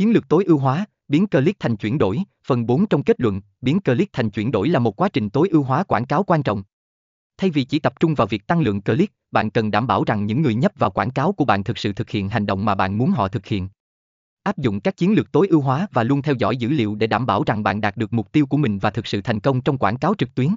Chiến lược tối ưu hóa, biến click thành chuyển đổi, phần 4 trong kết luận, biến click thành chuyển đổi là một quá trình tối ưu hóa quảng cáo quan trọng. Thay vì chỉ tập trung vào việc tăng lượng click, bạn cần đảm bảo rằng những người nhấp vào quảng cáo của bạn thực sự thực hiện hành động mà bạn muốn họ thực hiện. Áp dụng các chiến lược tối ưu hóa và luôn theo dõi dữ liệu để đảm bảo rằng bạn đạt được mục tiêu của mình và thực sự thành công trong quảng cáo trực tuyến.